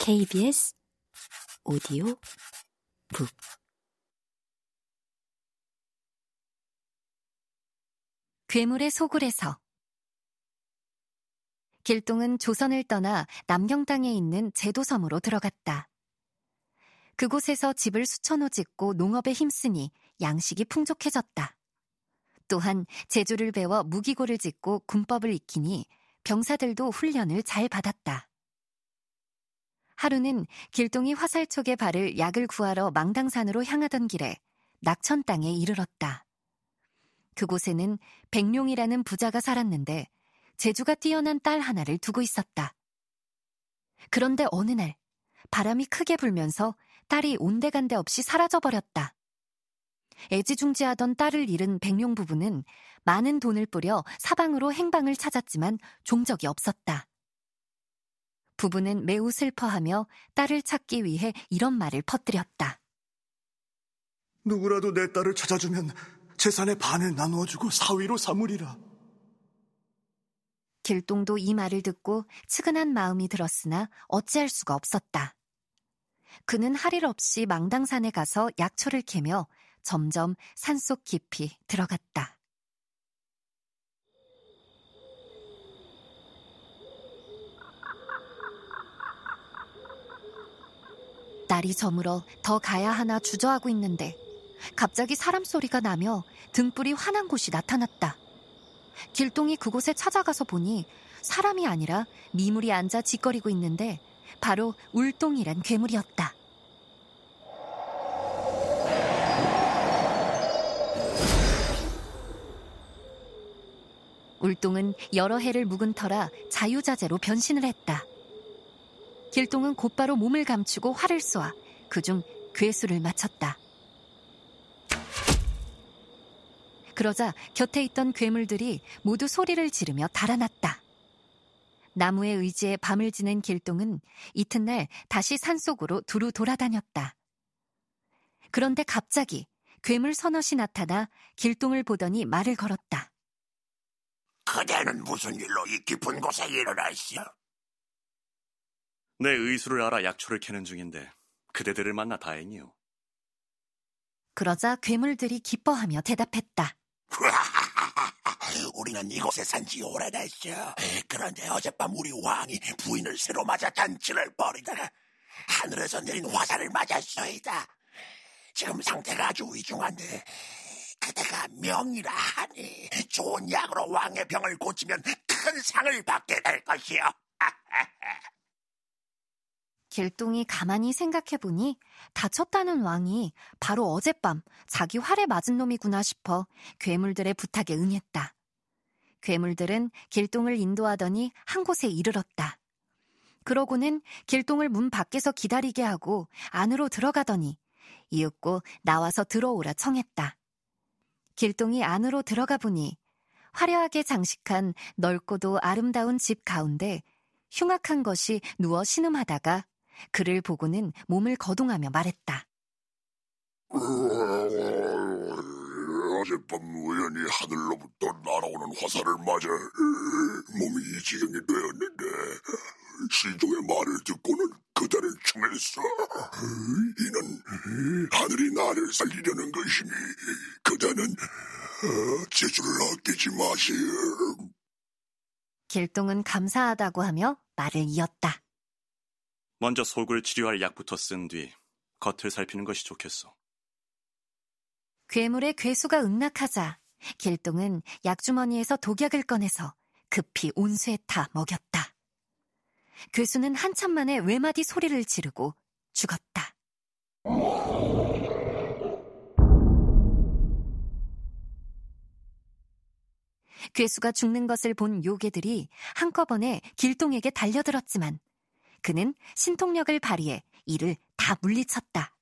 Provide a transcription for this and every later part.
KBS 오디오 북 괴물의 소굴에서 길동은 조선을 떠나 남경 땅에 있는 제도섬으로 들어갔다. 그곳에서 집을 수천 호 짓고 농업에 힘쓰니 양식이 풍족해졌다. 또한 제주를 배워 무기고를 짓고 군법을 익히니 병사들도 훈련을 잘 받았다. 하루는 길동이 화살촉에 발을 약을 구하러 망당산으로 향하던 길에 낙천 땅에 이르렀다. 그곳에는 백룡이라는 부자가 살았는데 재주가 뛰어난 딸 하나를 두고 있었다. 그런데 어느 날 바람이 크게 불면서 딸이 온데간데 없이 사라져버렸다. 애지중지하던 딸을 잃은 백룡 부부는 많은 돈을 뿌려 사방으로 행방을 찾았지만 종적이 없었다. 부부는 매우 슬퍼하며 딸을 찾기 위해 이런 말을 퍼뜨렸다. 누구라도 내 딸을 찾아주면 재산의 반을 나누어주고 사위로 삼으리라. 길동도 이 말을 듣고 측은한 마음이 들었으나 어찌할 수가 없었다. 그는 할 일 없이 망당산에 가서 약초를 캐며 점점 산속 깊이 들어갔다. 날이 저물어 더 가야 하나 주저하고 있는데 갑자기 사람 소리가 나며 등불이 환한 곳이 나타났다. 길동이 그곳에 찾아가서 보니 사람이 아니라 미물이 앉아 짓거리고 있는데 바로 울동이란 괴물이었다. 울동은 여러 해를 묵은 터라 자유자재로 변신을 했다. 길동은 곧바로 몸을 감추고 활을 쏘아 그중 괴수를 맞췄다. 그러자 곁에 있던 괴물들이 모두 소리를 지르며 달아났다. 나무에 의지해 밤을 지낸 길동은 이튿날 다시 산속으로 두루 돌아다녔다. 그런데 갑자기 괴물 서넛이 나타나 길동을 보더니 말을 걸었다. 그대는 무슨 일로 이 깊은 곳에 일어났어? 내 의수를 알아 약초를 캐는 중인데 그대들을 만나 다행이요. 그러자 괴물들이 기뻐하며 대답했다. 우리는 이곳에 산지 오래됐어. 그런데 어젯밤 우리 왕이 부인을 새로 맞아 잔치를 벌이다가 하늘에서 내린 화살을 맞았소이다. 지금 상태가 아주 위중한데 그대가 명이라 하니 좋은 약으로 왕의 병을 고치면 큰 상을 받게 될 것이요. 길동이 가만히 생각해 보니 다쳤다는 왕이 바로 어젯밤 자기 활에 맞은 놈이구나 싶어 괴물들의 부탁에 응했다. 괴물들은 길동을 인도하더니 한 곳에 이르렀다. 그러고는 길동을 문 밖에서 기다리게 하고 안으로 들어가더니 이윽고 나와서 들어오라 청했다. 길동이 안으로 들어가 보니 화려하게 장식한 넓고도 아름다운 집 가운데 흉악한 것이 누워 신음하다가 그를 보고는 몸을 거동하며 말했다. 어젯밤 우연히 하늘로부터 날아오는 화살을 맞아 몸이 이 지경이 되었는데 시종의 말을 듣고는 그대를 청했어. 이는 하늘이 나를 살리려는 것이니 그대는 재주를 아끼지 마시오. 길동은 감사하다고 하며 말을 이었다. 먼저 속을 치료할 약부터 쓴 뒤 겉을 살피는 것이 좋겠소. 괴물의 괴수가 응낙하자 길동은 약주머니에서 독약을 꺼내서 급히 온수에 타 먹였다. 괴수는 한참 만에 외마디 소리를 지르고 죽었다. 괴수가 죽는 것을 본 요괴들이 한꺼번에 길동에게 달려들었지만 그는 신통력을 발휘해 이를 다 물리쳤다.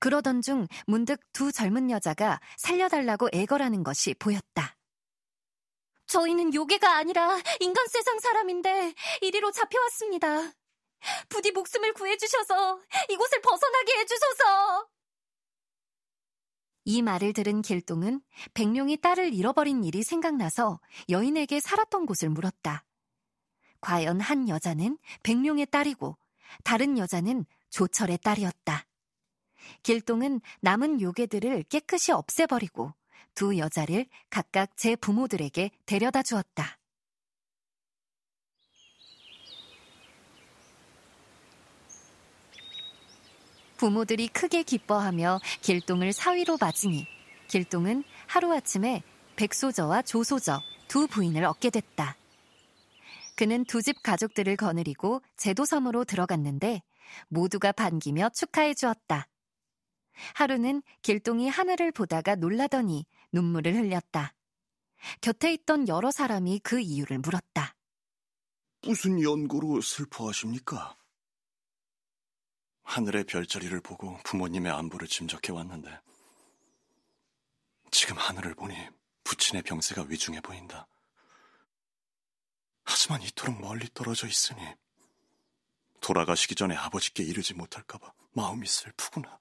그러던 중 문득 두 젊은 여자가 살려달라고 애걸하는 것이 보였다. 저희는 요괴가 아니라 인간 세상 사람인데 이리로 잡혀왔습니다. 부디 목숨을 구해주셔서 이곳을 벗어나게 해주소서. 이 말을 들은 길동은 백룡이 딸을 잃어버린 일이 생각나서 여인에게 살았던 곳을 물었다. 과연 한 여자는 백룡의 딸이고 다른 여자는 조철의 딸이었다. 길동은 남은 요괴들을 깨끗이 없애버리고 두 여자를 각각 제 부모들에게 데려다 주었다. 부모들이 크게 기뻐하며 길동을 사위로 맞으니 길동은 하루아침에 백소저와 조소저 두 부인을 얻게 됐다. 그는 두 집 가족들을 거느리고 제도섬으로 들어갔는데 모두가 반기며 축하해 주었다. 하루는 길동이 하늘을 보다가 놀라더니 눈물을 흘렸다. 곁에 있던 여러 사람이 그 이유를 물었다. 무슨 연고로 슬퍼하십니까? 하늘의 별자리를 보고 부모님의 안부를 짐작해 왔는데 지금 하늘을 보니 부친의 병세가 위중해 보인다. 하지만 이토록 멀리 떨어져 있으니 돌아가시기 전에 아버지께 이르지 못할까봐 마음이 슬프구나.